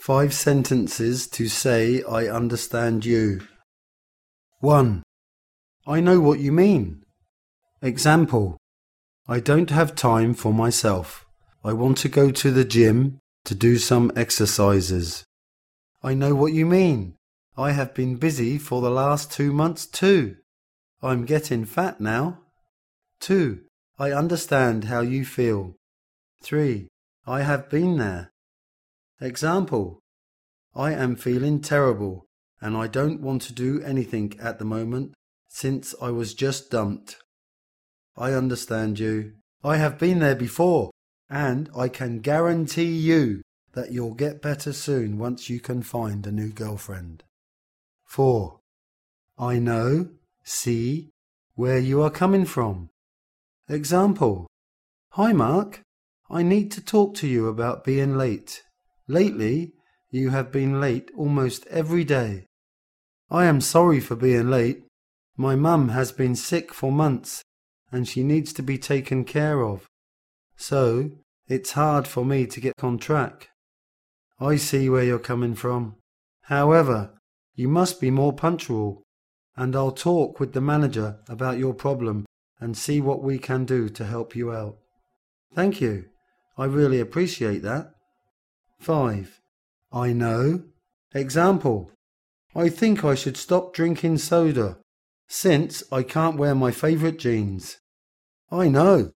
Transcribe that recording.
Five sentences to say I understand you. 1. I know what you mean. Example. I don't have time for myself. I want to go to the gym to do some exercises. I know what you mean. I have been busy for the last two months too. I'm getting fat now. 2. I understand how you feel. 3. I have been there. Example. I am feeling terrible and I don't want to do anything at the moment since I was just dumped. I understand you. I have been there before and I can guarantee you that you'll get better soon once you can find a new girlfriend. 4. I know, see, where you are coming from. Example. Hi Mark, I need to talk to you about being late. Lately, you have been late almost every day. I am sorry for being late. My mum has been sick for months and she needs to be taken care of. So, it's hard for me to get on track. I see where you're coming from. However, you must be more punctual, and I'll talk with the manager about your problem and see what we can do to help you out. Thank you. I really appreciate that. 5. I know. Example. I think I should stop drinking soda since I can't wear my favourite jeans. I know.